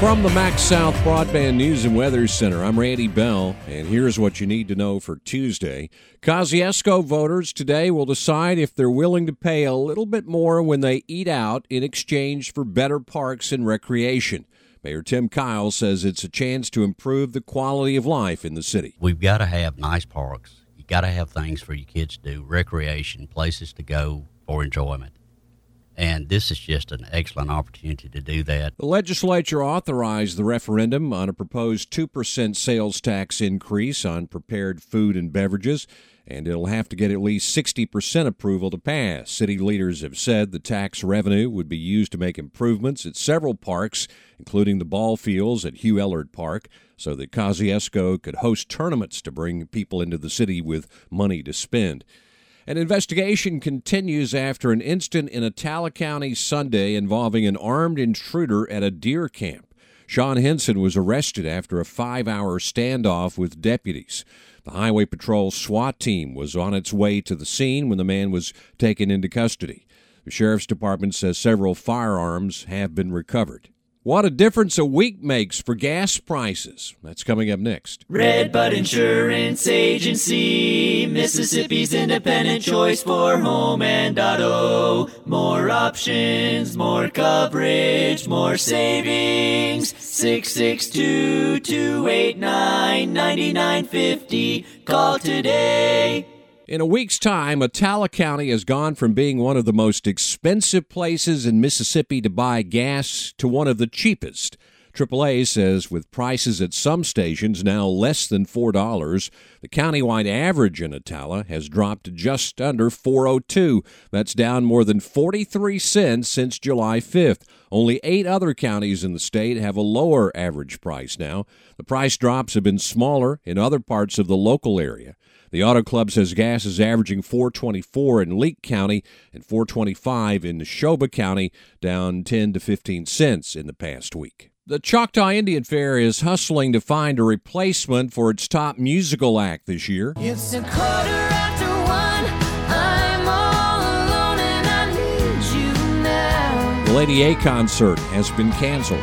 From the MaxxSouth Broadband News and Weather Center, I'm Randy Bell, and here's what you need to know for Tuesday. Kosciusko voters today will decide if they're willing to pay a little bit more when they eat out in exchange for better parks and recreation. Mayor Tim Kyle says it's a chance to improve the quality of life in the city. We've got to have nice parks. You got to have things for your kids to do, recreation, places to go for enjoyment. And this is just an excellent opportunity to do that. The legislature authorized the referendum on a proposed 2% sales tax increase on prepared food and beverages, and it'll have to get at least 60% approval to pass. City leaders have said the tax revenue would be used to make improvements at several parks, including the ball fields at Hugh Ellard Park, so that Kosciusko could host tournaments to bring people into the city with money to spend. An investigation continues after an incident in Attala County Sunday involving an armed intruder at a deer camp. Sean Henson was arrested after a five hour standoff with deputies. The Highway Patrol SWAT team was on its way to the scene when the man was taken into custody. The Sheriff's Department says several firearms have been recovered. What a difference a week makes for gas prices. That's coming up next. Redbud Insurance Agency, Mississippi's independent choice for home and auto. More options, more coverage, more savings. 662 289 9950. Call today. In a week's time, Attala County has gone from being one of the most expensive places in Mississippi to buy gas to one of the cheapest. AAA says with prices at some stations now less than $4, the countywide average in Attala has dropped just under 402. That's down more than 43 cents since July 5th. Only 8 other counties in the state have a lower average price now. The price drops have been smaller in other parts of the local area. The Auto Club says gas is averaging 424 in Leake County and 425 in Neshoba County, down 10 to 15 cents in the past week. The Choctaw Indian Fair is hustling to find a replacement for its top musical act this year. It's a quarter after one. I'm all alone and I need you now. The Lady A concert has been canceled.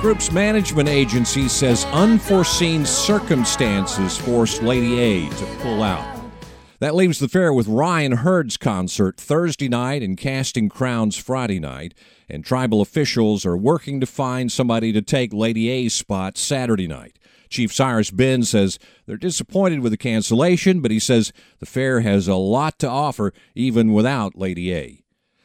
Group's management agency says unforeseen circumstances forced Lady A to pull out. That leaves the fair with Ryan Hurd's concert Thursday night and Casting Crowns Friday night, and tribal officials are working to find somebody to take Lady A's spot Saturday night. Chief Cyrus Ben says they're disappointed with the cancellation, but he says the fair has a lot to offer even without Lady A.